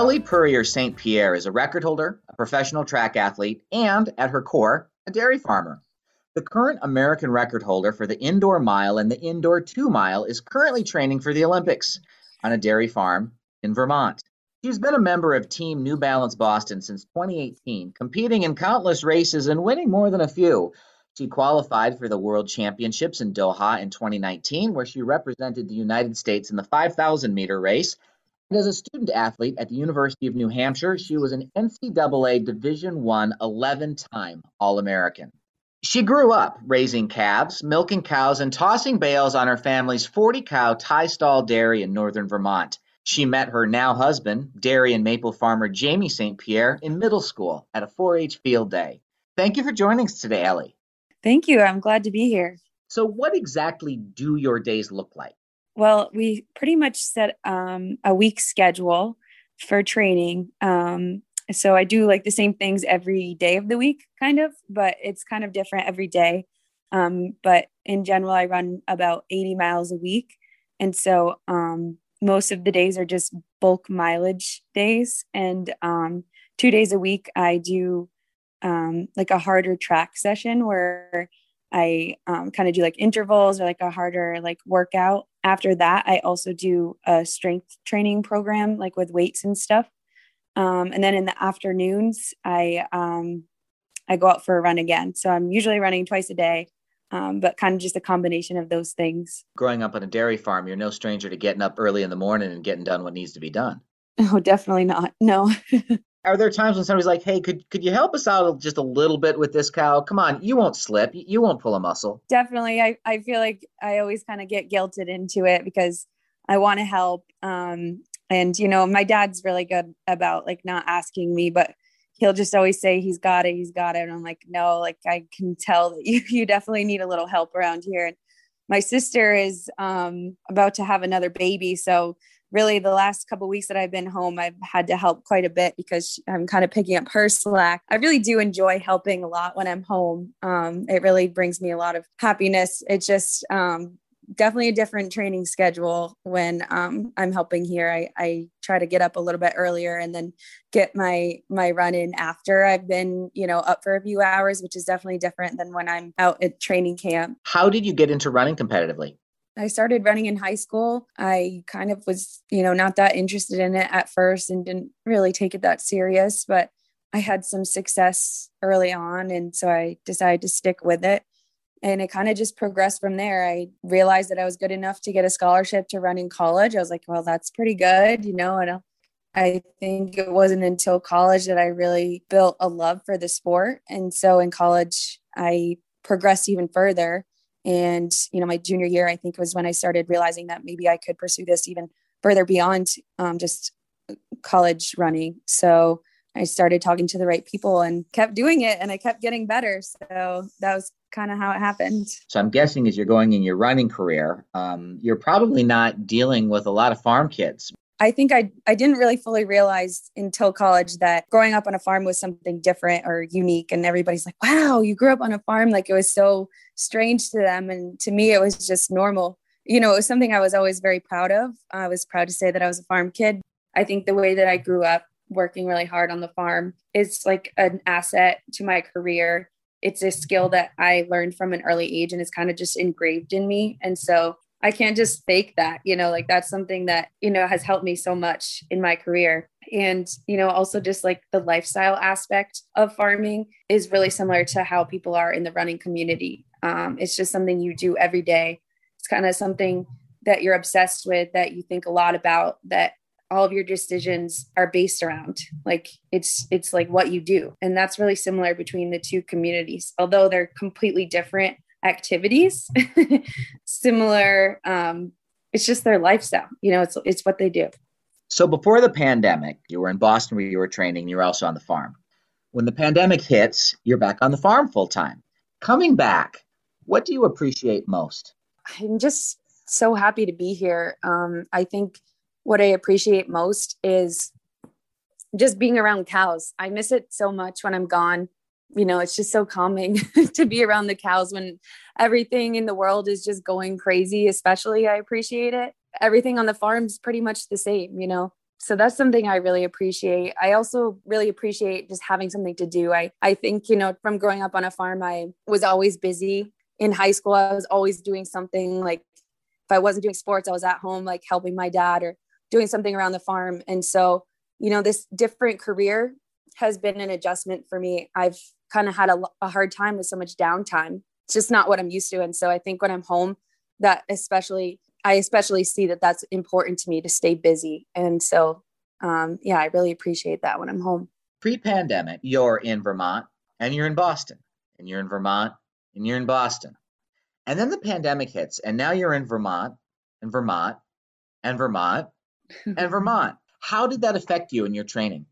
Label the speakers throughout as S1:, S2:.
S1: Ellie Purrier St. Pierre is a record holder, a professional track athlete, and, at her core, a dairy farmer. The current American record holder for the indoor mile and the indoor two mile is currently training for the Olympics on a dairy farm in Vermont. She's been a member of Team New Balance Boston since 2018, competing in countless races and winning more than a few. She qualified for the World Championships in Doha in 2019, where she represented the United States in the 5,000 meter race. And as a student athlete at the University of New Hampshire, she was an NCAA Division I 11 time All American. She grew up raising calves, milking cows, and tossing bales on her family's 40 cow tie stall dairy in northern Vermont. She met her now husband, dairy and maple farmer Jamie St. Pierre, in middle school at a 4 H field day. Thank you for joining us today, Ellie.
S2: Thank you. I'm glad to be here.
S1: So, what exactly do your days look like?
S2: Well, we pretty much set um, a week schedule for training. Um, so, I do like the same things every day of the week, kind of, but it's kind of different every day. Um, but in general, I run about 80 miles a week. And so, um, most of the days are just bulk mileage days and um, two days a week i do um, like a harder track session where i um, kind of do like intervals or like a harder like workout after that i also do a strength training program like with weights and stuff um, and then in the afternoons i um, i go out for a run again so i'm usually running twice a day um, but kind of just a combination of those things.
S1: Growing up on a dairy farm, you're no stranger to getting up early in the morning and getting done what needs to be done.
S2: Oh, definitely not. No.
S1: Are there times when somebody's like, "Hey, could could you help us out just a little bit with this cow? Come on, you won't slip, you won't pull a muscle."
S2: Definitely, I I feel like I always kind of get guilted into it because I want to help. Um, and you know, my dad's really good about like not asking me, but he'll just always say he's got it, he's got it. And I'm like, no, like I can tell that you you definitely need a little help around here. And my sister is um, about to have another baby, so really the last couple weeks that I've been home, I've had to help quite a bit because I'm kind of picking up her slack. I really do enjoy helping a lot when I'm home. Um, it really brings me a lot of happiness. It just um, definitely a different training schedule when um, I'm helping here. I, I try to get up a little bit earlier and then get my my run in after I've been you know up for a few hours, which is definitely different than when I'm out at training camp.
S1: How did you get into running competitively?
S2: I started running in high school. I kind of was, you know, not that interested in it at first and didn't really take it that serious, but I had some success early on. And so I decided to stick with it and it kind of just progressed from there. I realized that I was good enough to get a scholarship to run in college. I was like, well, that's pretty good, you know, and I think it wasn't until college that I really built a love for the sport. And so in college, I progressed even further. And, you know, my junior year, I think was when I started realizing that maybe I could pursue this even further beyond um, just college running. So I started talking to the right people and kept doing it and I kept getting better. So that was kind of how it happened.
S1: So I'm guessing as you're going in your running career, um, you're probably not dealing with a lot of farm kids.
S2: I think I, I didn't really fully realize until college that growing up on a farm was something different or unique. And everybody's like, wow, you grew up on a farm. Like it was so strange to them. And to me, it was just normal. You know, it was something I was always very proud of. I was proud to say that I was a farm kid. I think the way that I grew up working really hard on the farm is like an asset to my career. It's a skill that I learned from an early age and it's kind of just engraved in me. And so I can't just fake that, you know, like that's something that, you know, has helped me so much in my career. And, you know, also just like the lifestyle aspect of farming is really similar to how people are in the running community. Um, it's just something you do every day. It's kind of something that you're obsessed with, that you think a lot about, that all of your decisions are based around like it's it's like what you do and that's really similar between the two communities although they're completely different activities similar um it's just their lifestyle you know it's it's what they do.
S1: So before the pandemic you were in boston where you were training you were also on the farm. When the pandemic hits you're back on the farm full time coming back what do you appreciate most?
S2: I'm just so happy to be here. Um i think what I appreciate most is just being around cows. I miss it so much when I'm gone. You know, it's just so calming to be around the cows when everything in the world is just going crazy, especially I appreciate it. Everything on the farm's pretty much the same, you know. so that's something I really appreciate. I also really appreciate just having something to do. I I think, you know, from growing up on a farm, I was always busy. In high school, I was always doing something like if I wasn't doing sports, I was at home like helping my dad or doing something around the farm. And so, you know, this different career has been an adjustment for me. I've kind of had a, a hard time with so much downtime. It's just not what I'm used to. And so I think when I'm home, that especially I especially see that that's important to me to stay busy. And so, um, yeah, I really appreciate that when I'm home.
S1: Pre pandemic, you're in Vermont and you're in Boston, and you're in Vermont and you're in Boston. And then the pandemic hits, and now you're in Vermont and Vermont and Vermont and Vermont. How did that affect you in your training?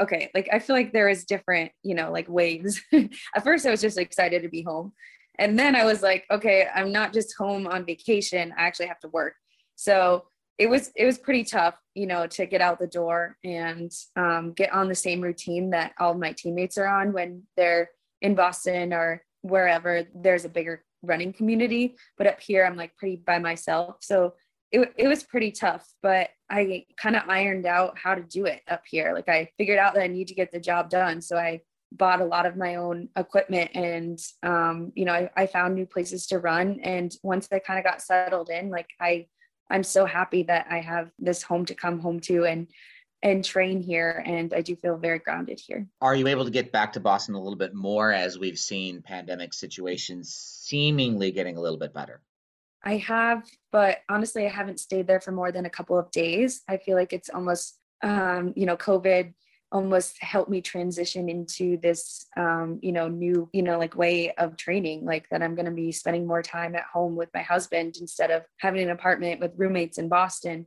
S2: Okay. Like I feel like there is different, you know, like waves. At first I was just excited to be home. And then I was like, okay, I'm not just home on vacation. I actually have to work. So it was it was pretty tough, you know, to get out the door and um, get on the same routine that all my teammates are on when they're in Boston or wherever there's a bigger running community. But up here, I'm like pretty by myself. So it, it was pretty tough, but I kind of ironed out how to do it up here. Like I figured out that I need to get the job done. So I bought a lot of my own equipment and um, you know I, I, found new places to run and once i kind of got settled in like i i'm so happy that i have this home to come home to and and train here and i do feel very grounded here
S1: are you able to get back to boston a little bit more as we've seen pandemic situations seemingly getting a little bit better
S2: i have but honestly i haven't stayed there for more than a couple of days. I feel like it's almost um, you know covid almost helped me transition into this um, you know new you know like way of training like that i'm going to be spending more time at home with my husband instead of having an apartment with roommates in boston.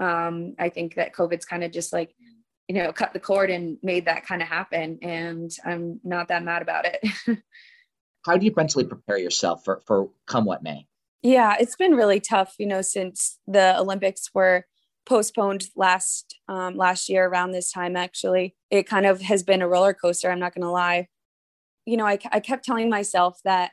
S2: Um, i think that covid's kind of just like you know cut the cord and made that kind of happen and i'm not that mad about it.
S1: How do you mentally prepare yourself for for come what may
S2: yeah it's been really tough you know since the olympics were postponed last um, last year around this time actually. It kind of has been a roller coaster i'm not going to lie. You know I, I kept telling myself that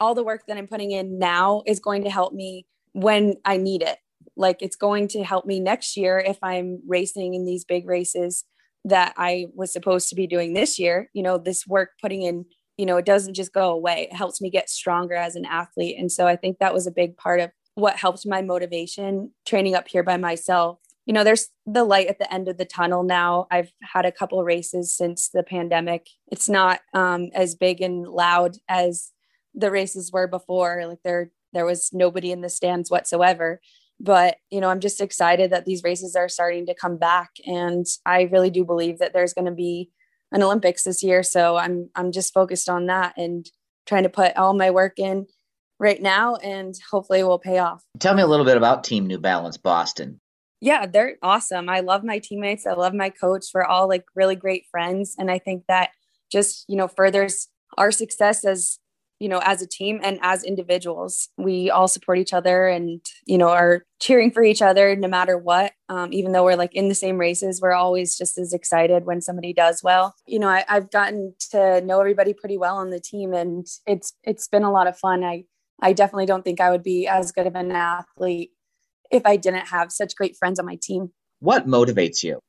S2: all the work that i'm putting in now is going to help me when i need it. Like it's going to help me next year if i'm racing in these big races that i was supposed to be doing this year. You know this work putting in you know it doesn't just go away. It helps me get stronger as an athlete. And so i think that was a big part of what helped my motivation training up here by myself. You know there's the light at the end of the tunnel now. I've had a couple races since the pandemic. It's not um, as big and loud as the races were before. Like there there was nobody in the stands whatsoever. But you know i'm just excited that these races are starting to come back. And i really do believe that there's going to be an olympics this year so i'm i'm just focused on that and trying to put all my work in right now and hopefully it will pay off.
S1: Tell me a little bit about Team New Balance Boston.
S2: Yeah, they're awesome. I love my teammates. I love my coach. We're all like really great friends. And I think that just, you know, furthers our success as, you know, as a team and as individuals. We all support each other and, you know, are cheering for each other no matter what. Um, even though we're like in the same races, we're always just as excited when somebody does well. You know, I, I've gotten to know everybody pretty well on the team and it's it's been a lot of fun. I I definitely don't think I would be as good of an athlete if I didn't have such great friends on my team.
S1: What motivates you?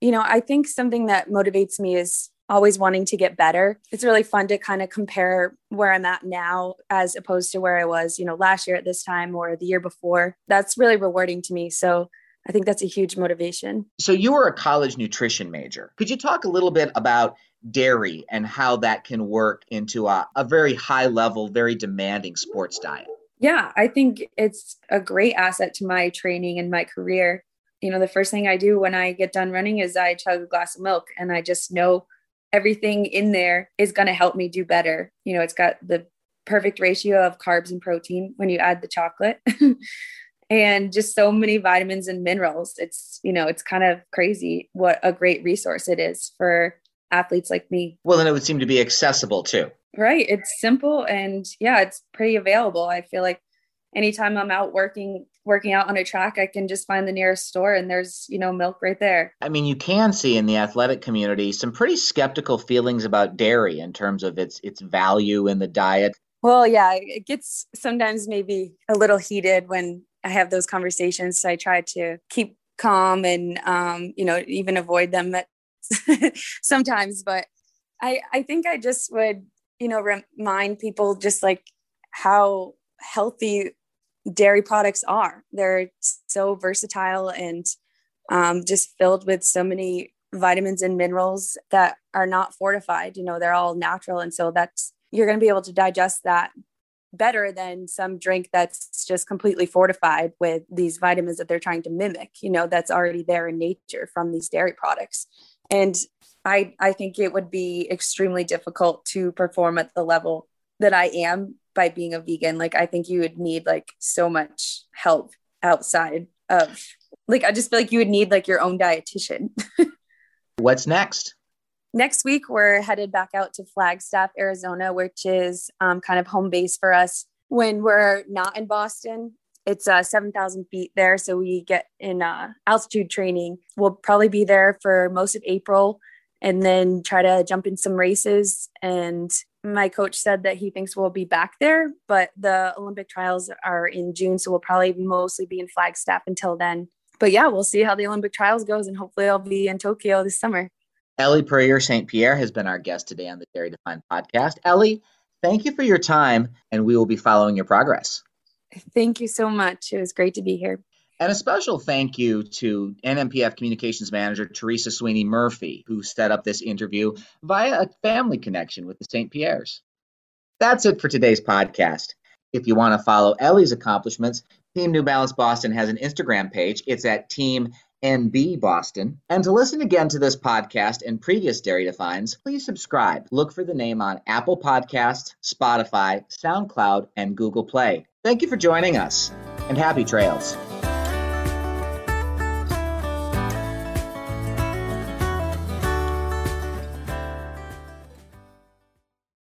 S2: You know, I think something that motivates me is always wanting to get better. It's really fun to kind of compare where I'm at now as opposed to where I was, you know, last year at this time or the year before. That's really rewarding to me. So I think that's a huge motivation.
S1: So you were a college nutrition major. Could you talk a little bit about dairy and how that can work into a, a very high level, very demanding sports diet?
S2: Yeah, I think it's a great asset to my training and my career. You know, the first thing I do when I get done running is I chug a glass of milk and I just know everything in there is going to help me do better. You know, it's got the perfect ratio of carbs and protein when you add the chocolate. and just so many vitamins and minerals. It's, you know, it's kind of crazy what a great resource it is for athletes like me.
S1: Well, and it would seem to be accessible too.
S2: Right. It's simple and yeah, it's pretty available. I feel like anytime I'm out working working out on a track, I can just find the nearest store and there's, you know, milk right there.
S1: I mean, you can see in the athletic community some pretty skeptical feelings about dairy in terms of its its value in the diet.
S2: Well, yeah, it gets sometimes maybe a little heated when I have those conversations. So I try to keep calm and um, you know even avoid them at sometimes but i i think i just would you know remind people just like how healthy dairy products are. They're so versatile and um, just filled with so many vitamins and minerals that are not fortified. You know they're all natural and so that's you're going to be able to digest that better than some drink that's just completely fortified with these vitamins that they're trying to mimic you know that's already there in nature from these dairy products. And i i think it would be extremely difficult to perform at the level that i am by being a vegan like i think you would need like so much help outside of like i just feel like you would need like your own dietitian.
S1: What's next?
S2: Next week we're headed back out to flagstaff arizona which is um, kind of home base for us. When we're not in boston it's uh, 7000 feet there so we get in uh, altitude training. We'll probably be there for most of april and then try to jump in some races and my coach said that he thinks we'll be back there but the olympic trials are in june so we'll probably mostly be in flagstaff until then but yeah we'll see how the olympic trials goes and hopefully i'll be in tokyo this summer
S1: Ellie Purrier St. Pierre has been our guest today on the Dairy Defined podcast. Ellie, thank you for your time, and we will be following your progress.
S2: Thank you so much. It was great to be here.
S1: And a special thank you to NMPF Communications Manager Teresa Sweeney Murphy, who set up this interview via a family connection with the St. Pierres. That's it for today's podcast. If you want to follow Ellie's accomplishments, Team New Balance Boston has an Instagram page. It's at Team NB Boston. And to listen again to this podcast and previous Dairy Defines, please subscribe. Look for the name on Apple Podcasts, Spotify, SoundCloud, and Google Play. Thank you for joining us, and happy trails.